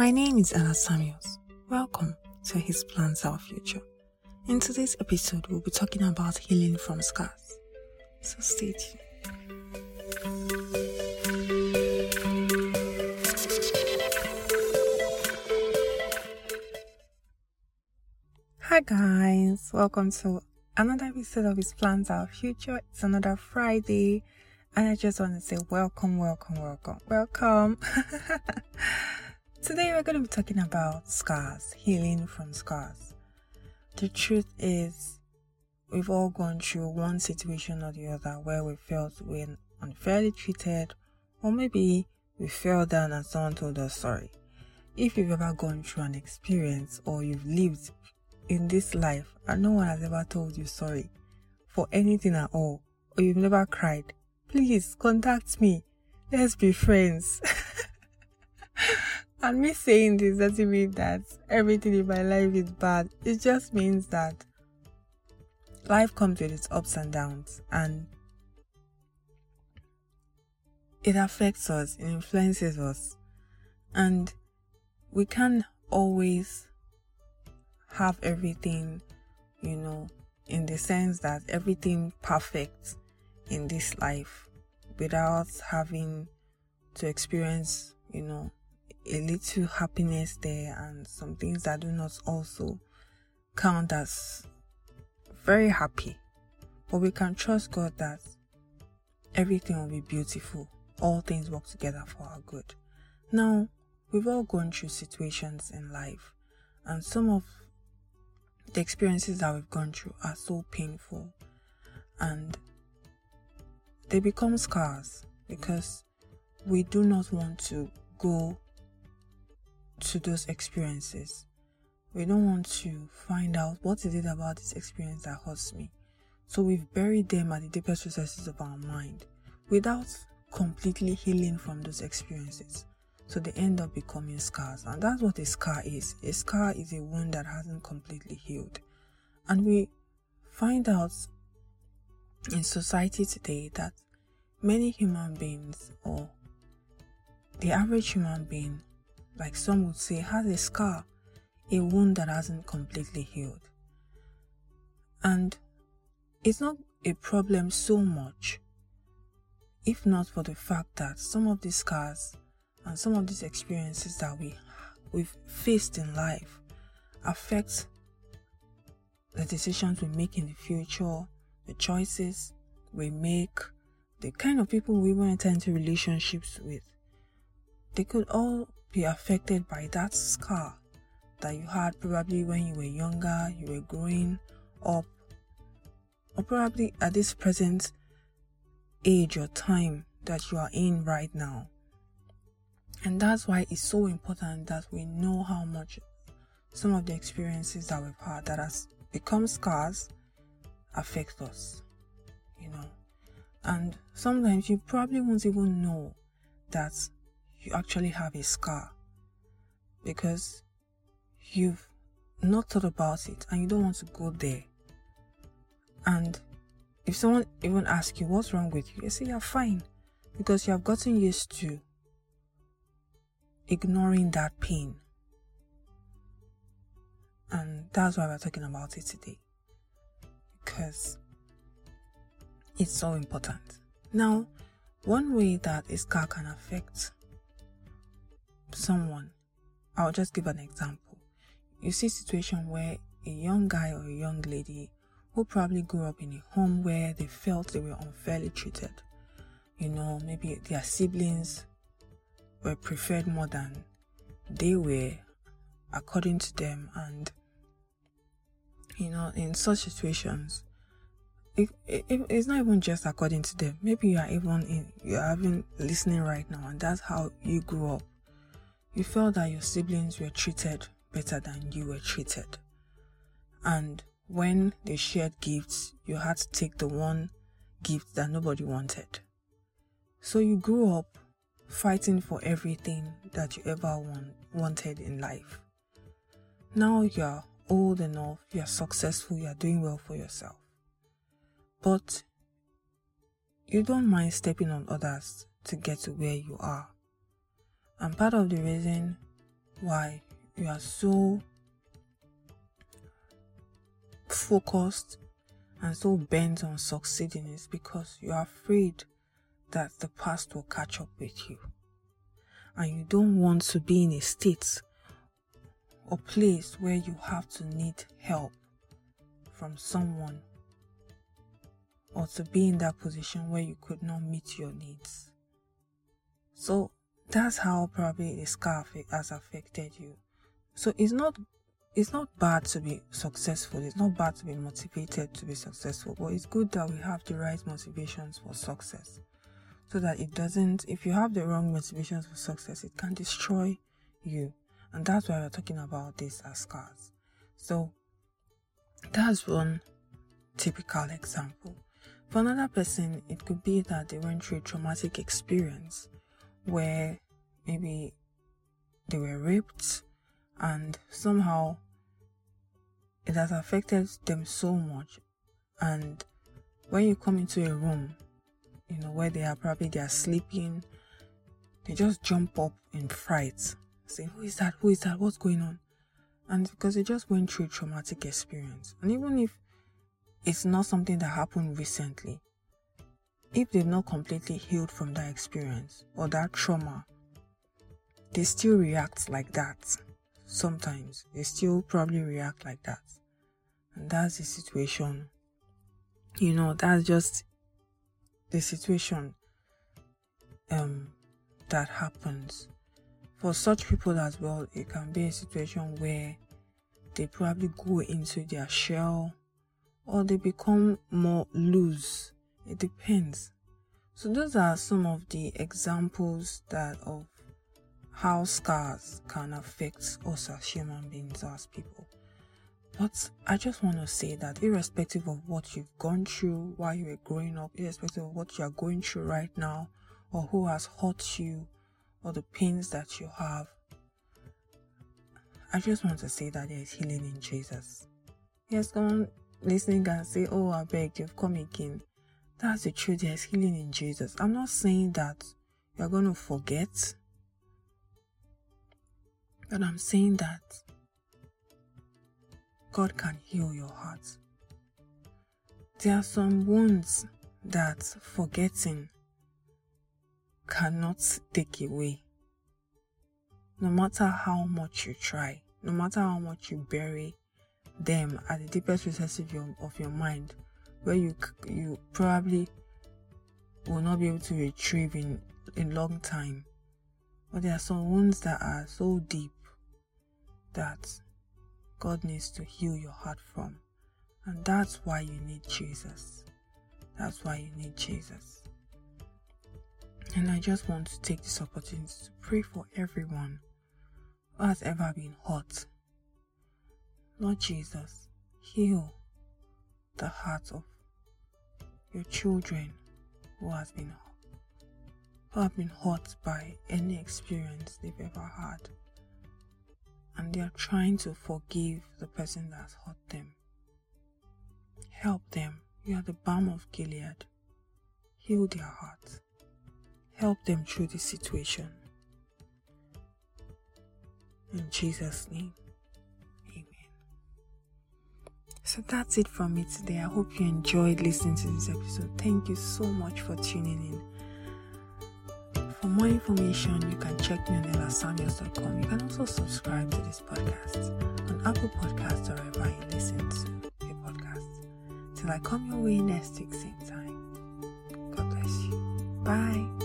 My name is Ella Samuels. Welcome to His Plans Our Future. In today's episode, we'll be talking about healing from scars. So stay tuned. Hi guys, welcome to another episode of His Plans Our Future. It's another Friday, and I just want to say welcome, welcome, welcome, welcome. We're going to be talking about scars, healing from scars. The truth is, we've all gone through one situation or the other where we felt we're unfairly treated, or maybe we fell down and someone told us sorry. If you've ever gone through an experience or you've lived in this life and no one has ever told you sorry for anything at all, or you've never cried, please contact me. Let's be friends. and me saying this doesn't mean that everything in my life is bad. It just means that life comes with its ups and downs and it affects us, it influences us, and we can't always have everything, you know, in the sense that everything perfect in this life without having to experience, you know, a little happiness there and some things that do not also count as very happy. But we can trust God that everything will be beautiful. All things work together for our good. Now, we've all gone through situations in life, and some of the experiences that we've gone through are so painful and they become scars because we do not want to go to those experiences. We don't want to find out what is it about this experience that hurts me. So we've buried them at the deepest recesses of our mind without completely healing from those experiences. So they end up becoming scars. And that's what a scar is. A scar is a wound that hasn't completely healed. And we find out in society today that many human beings, or the average human being, like some would say, has a scar, a wound that hasn't completely healed. And it's not a problem so much if not for the fact that some of these scars and some of these experiences that we we've faced in life affect the decisions we make in the future, the choices we make, the kind of people we want to enter into relationships with. They could all be affected by that scar that you had probably when you were younger, you were growing up, or probably at this present age or time that you are in right now. And that's why it's so important that we know how much some of the experiences that we've had that has become scars affect us, you know. And sometimes you probably won't even know that you actually have a scar because you've not thought about it and you don't want to go there. And if someone even asks you what's wrong with you, you say you're fine because you have gotten used to ignoring that pain. And that's why we're talking about it today. Because it's so important. Now, one way that a scar can affect someone, I'll just give an example. You see a situation where a young guy or a young lady who probably grew up in a home where they felt they were unfairly treated. You know, maybe their siblings were preferred more than they were according to them and you know in such situations it, it, it's not even just according to them maybe you are even in you are even listening right now and that's how you grew up you felt that your siblings were treated better than you were treated and when they shared gifts you had to take the one gift that nobody wanted so you grew up fighting for everything that you ever want, wanted in life. Now you're old enough, you're successful, you're doing well for yourself. But you don't mind stepping on others to get to where you are. And part of the reason why you are so focused and so bent on succeeding is because you are afraid that the past will catch up with you. And you don't want to be in a state or place where you have to need help from someone or to be in that position where you could not meet your needs. So that's how probably the scar has affected you. So it's not it's not bad to be successful. It's not bad to be motivated to be successful, but it's good that we have the right motivations for success. So that it doesn't, if you have the wrong motivations for success, it can destroy you. And that's why we're talking about this as scars. So that's one typical example. For another person, it could be that they went through a traumatic experience where maybe they were raped and somehow it has affected them so much. And when you come into a room you know where they are probably they are sleeping they just jump up in fright say who is that? Who is that? What's going on? And because they just went through a traumatic experience. And even if it's not something that happened recently if they've not completely healed from that experience or that trauma they still react like that. Sometimes they still probably react like that. And that's the situation. You know that's just the situation um that happens. For such people as well it can be a situation where they probably go into their shell or they become more loose it depends so those are some of the examples that of how scars can affect us as human beings, as people. But I just want to say that, irrespective of what you've gone through while you were growing up, irrespective of what you are going through right now, or who has hurt you, or the pains that you have, I just want to say that there is healing in Jesus. Yes, come on, listening and say, Oh, I beg, you've come again. That's the truth, there's healing in Jesus. I'm not saying that you're going to forget but I'm saying that God can heal your heart. There are some wounds that forgetting cannot take away. No matter how much you try, no matter how much you bury them at the deepest recesses of your, of your mind, where you you probably will not be able to retrieve in a long time. But there are some wounds that are so deep that God needs to heal your heart from. And that's why you need Jesus. That's why you need Jesus. And I just want to take this opportunity to pray for everyone who has ever been hurt. Lord Jesus, heal the hearts of your children who has been who have been hurt by any experience they've ever had and they are trying to forgive the person that's hurt them. Help them. You are the balm of Gilead. Heal their hearts. Help them through this situation. In Jesus' name, So that's it from me today. I hope you enjoyed listening to this episode. Thank you so much for tuning in. For more information, you can check me on elasamuels.com. You can also subscribe to this podcast on Apple Podcasts or wherever you listen to your podcast. Till I come your way next week, same time. God bless you. Bye.